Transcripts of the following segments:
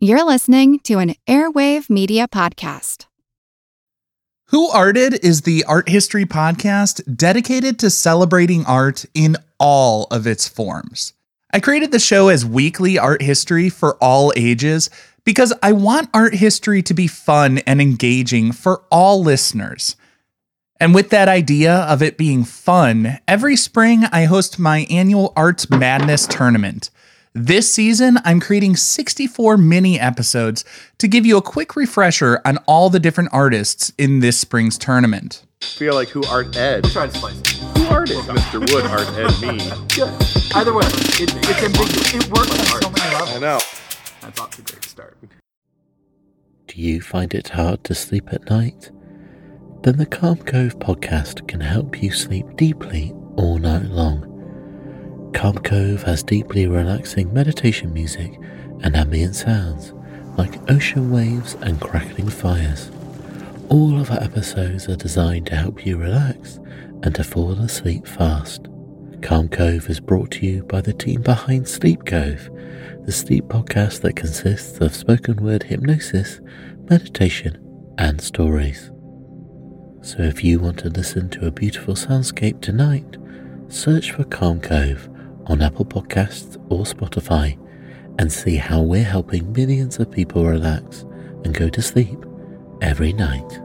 You're listening to an Airwave Media Podcast. Who Arted is the art history podcast dedicated to celebrating art in all of its forms. I created the show as weekly art history for all ages because I want art history to be fun and engaging for all listeners. And with that idea of it being fun, every spring I host my annual Arts Madness tournament. This season, I'm creating 64 mini episodes to give you a quick refresher on all the different artists in this spring's tournament. I feel like who art Ed. We'll try to spice it. Who art is Mr. Wood art Ed me. Good. Either way, it, it's ambiguous. It works on so many levels. I know. That's off to a great start. Do you find it hard to sleep at night? Then the Calm Cove podcast can help you sleep deeply all night long. Calm Cove has deeply relaxing meditation music and ambient sounds like ocean waves and crackling fires. All of our episodes are designed to help you relax and to fall asleep fast. Calm Cove is brought to you by the team behind Sleep Cove, the sleep podcast that consists of spoken word hypnosis, meditation, and stories. So if you want to listen to a beautiful soundscape tonight, search for Calm Cove on Apple Podcasts or Spotify and see how we're helping millions of people relax and go to sleep every night.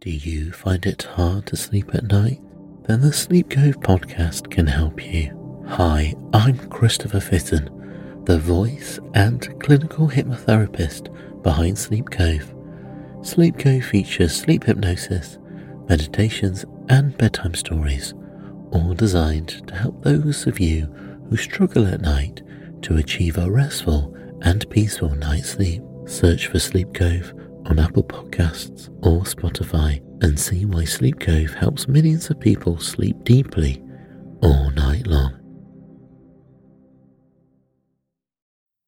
Do you find it hard to sleep at night? Then the Sleep Cove podcast can help you. Hi, I'm Christopher Fitton, the voice and clinical hypnotherapist behind Sleep Cove. Sleep Cove features sleep hypnosis, meditations, and bedtime stories, all designed to help those of you who struggle at night to achieve a restful and peaceful night's sleep. Search for Sleep Cove on Apple Podcasts or Spotify and see why Sleep Cove helps millions of people sleep deeply all night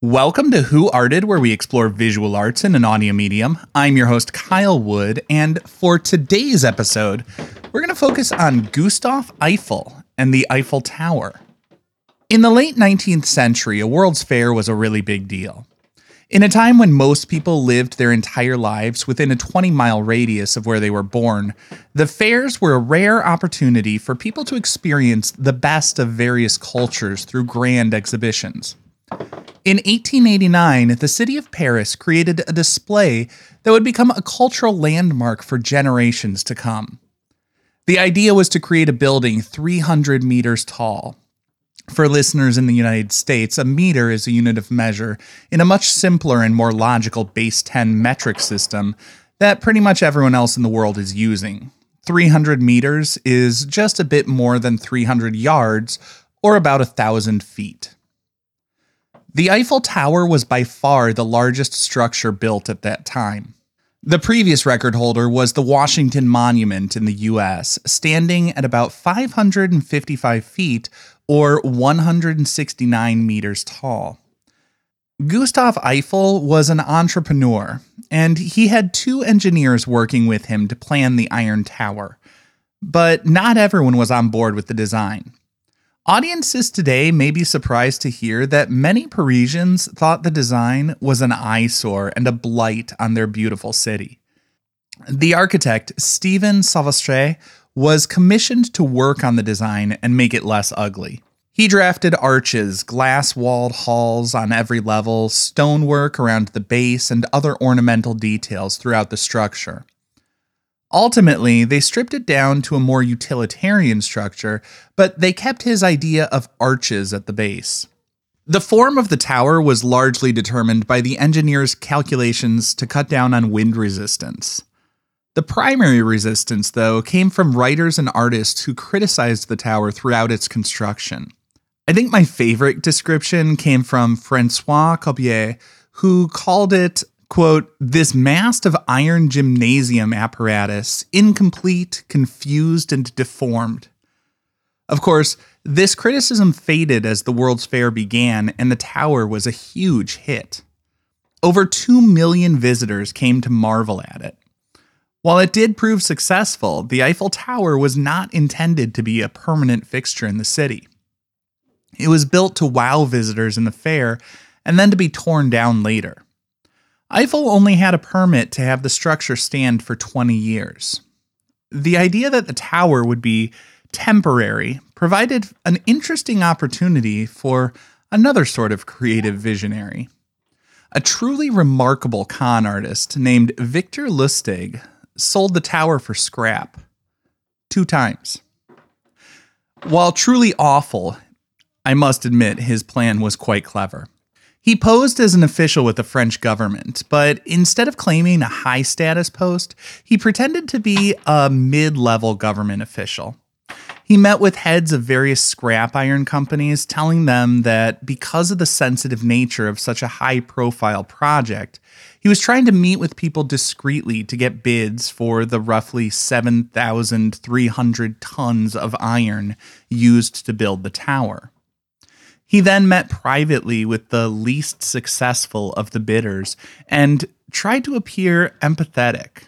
Welcome to Who Arted, where we explore visual arts in an audio medium. I'm your host, Kyle Wood, and for today's episode, we're going to focus on Gustav Eiffel and the Eiffel Tower. In the late 19th century, a World's Fair was a really big deal. In a time when most people lived their entire lives within a 20 mile radius of where they were born, the fairs were a rare opportunity for people to experience the best of various cultures through grand exhibitions. In 1889, the city of Paris created a display that would become a cultural landmark for generations to come. The idea was to create a building 300 meters tall. For listeners in the United States, a meter is a unit of measure in a much simpler and more logical base 10 metric system that pretty much everyone else in the world is using. 300 meters is just a bit more than 300 yards, or about a thousand feet. The Eiffel Tower was by far the largest structure built at that time. The previous record holder was the Washington Monument in the US, standing at about 555 feet or 169 meters tall. Gustav Eiffel was an entrepreneur, and he had two engineers working with him to plan the Iron Tower. But not everyone was on board with the design. Audiences today may be surprised to hear that many Parisians thought the design was an eyesore and a blight on their beautiful city. The architect, Stephen Sauvestre, was commissioned to work on the design and make it less ugly. He drafted arches, glass walled halls on every level, stonework around the base, and other ornamental details throughout the structure. Ultimately, they stripped it down to a more utilitarian structure, but they kept his idea of arches at the base. The form of the tower was largely determined by the engineer's calculations to cut down on wind resistance. The primary resistance, though, came from writers and artists who criticized the tower throughout its construction. I think my favorite description came from Francois Corbière, who called it quote, this mast of iron gymnasium apparatus, incomplete, confused, and deformed. Of course, this criticism faded as the World's Fair began, and the tower was a huge hit. Over 2 million visitors came to marvel at it. While it did prove successful, the Eiffel Tower was not intended to be a permanent fixture in the city. It was built to wow visitors in the fair and then to be torn down later. Eiffel only had a permit to have the structure stand for 20 years. The idea that the tower would be temporary provided an interesting opportunity for another sort of creative visionary. A truly remarkable con artist named Victor Lustig sold the tower for scrap two times. While truly awful, I must admit his plan was quite clever. He posed as an official with the French government, but instead of claiming a high status post, he pretended to be a mid level government official. He met with heads of various scrap iron companies, telling them that because of the sensitive nature of such a high profile project, he was trying to meet with people discreetly to get bids for the roughly 7,300 tons of iron used to build the tower. He then met privately with the least successful of the bidders and tried to appear empathetic.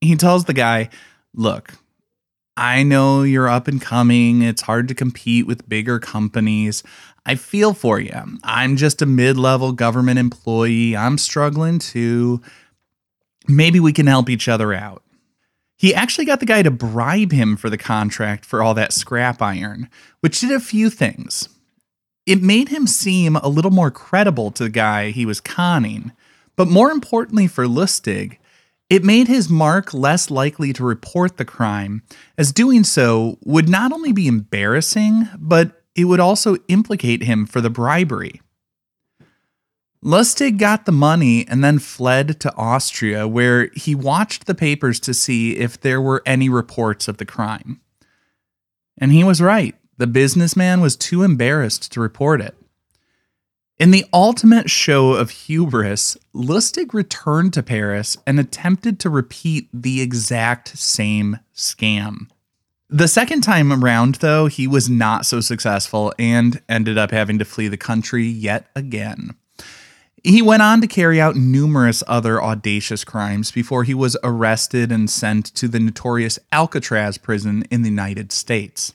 He tells the guy, Look, I know you're up and coming. It's hard to compete with bigger companies. I feel for you. I'm just a mid level government employee. I'm struggling too. Maybe we can help each other out. He actually got the guy to bribe him for the contract for all that scrap iron, which did a few things it made him seem a little more credible to the guy he was conning. But more importantly for Lustig, it made his mark less likely to report the crime, as doing so would not only be embarrassing, but it would also implicate him for the bribery. Lustig got the money and then fled to Austria, where he watched the papers to see if there were any reports of the crime. And he was right. The businessman was too embarrassed to report it. In the ultimate show of hubris, Lustig returned to Paris and attempted to repeat the exact same scam. The second time around, though, he was not so successful and ended up having to flee the country yet again. He went on to carry out numerous other audacious crimes before he was arrested and sent to the notorious Alcatraz prison in the United States.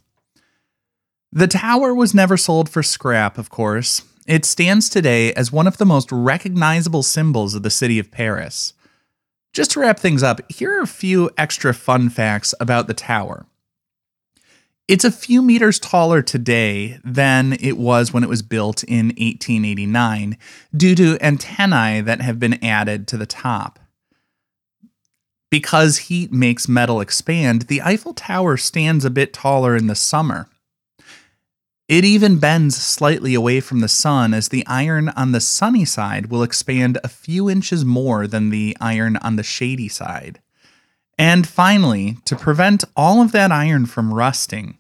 The tower was never sold for scrap, of course. It stands today as one of the most recognizable symbols of the city of Paris. Just to wrap things up, here are a few extra fun facts about the tower. It's a few meters taller today than it was when it was built in 1889 due to antennae that have been added to the top. Because heat makes metal expand, the Eiffel Tower stands a bit taller in the summer. It even bends slightly away from the sun as the iron on the sunny side will expand a few inches more than the iron on the shady side. And finally, to prevent all of that iron from rusting,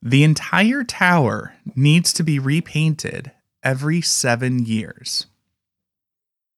the entire tower needs to be repainted every seven years.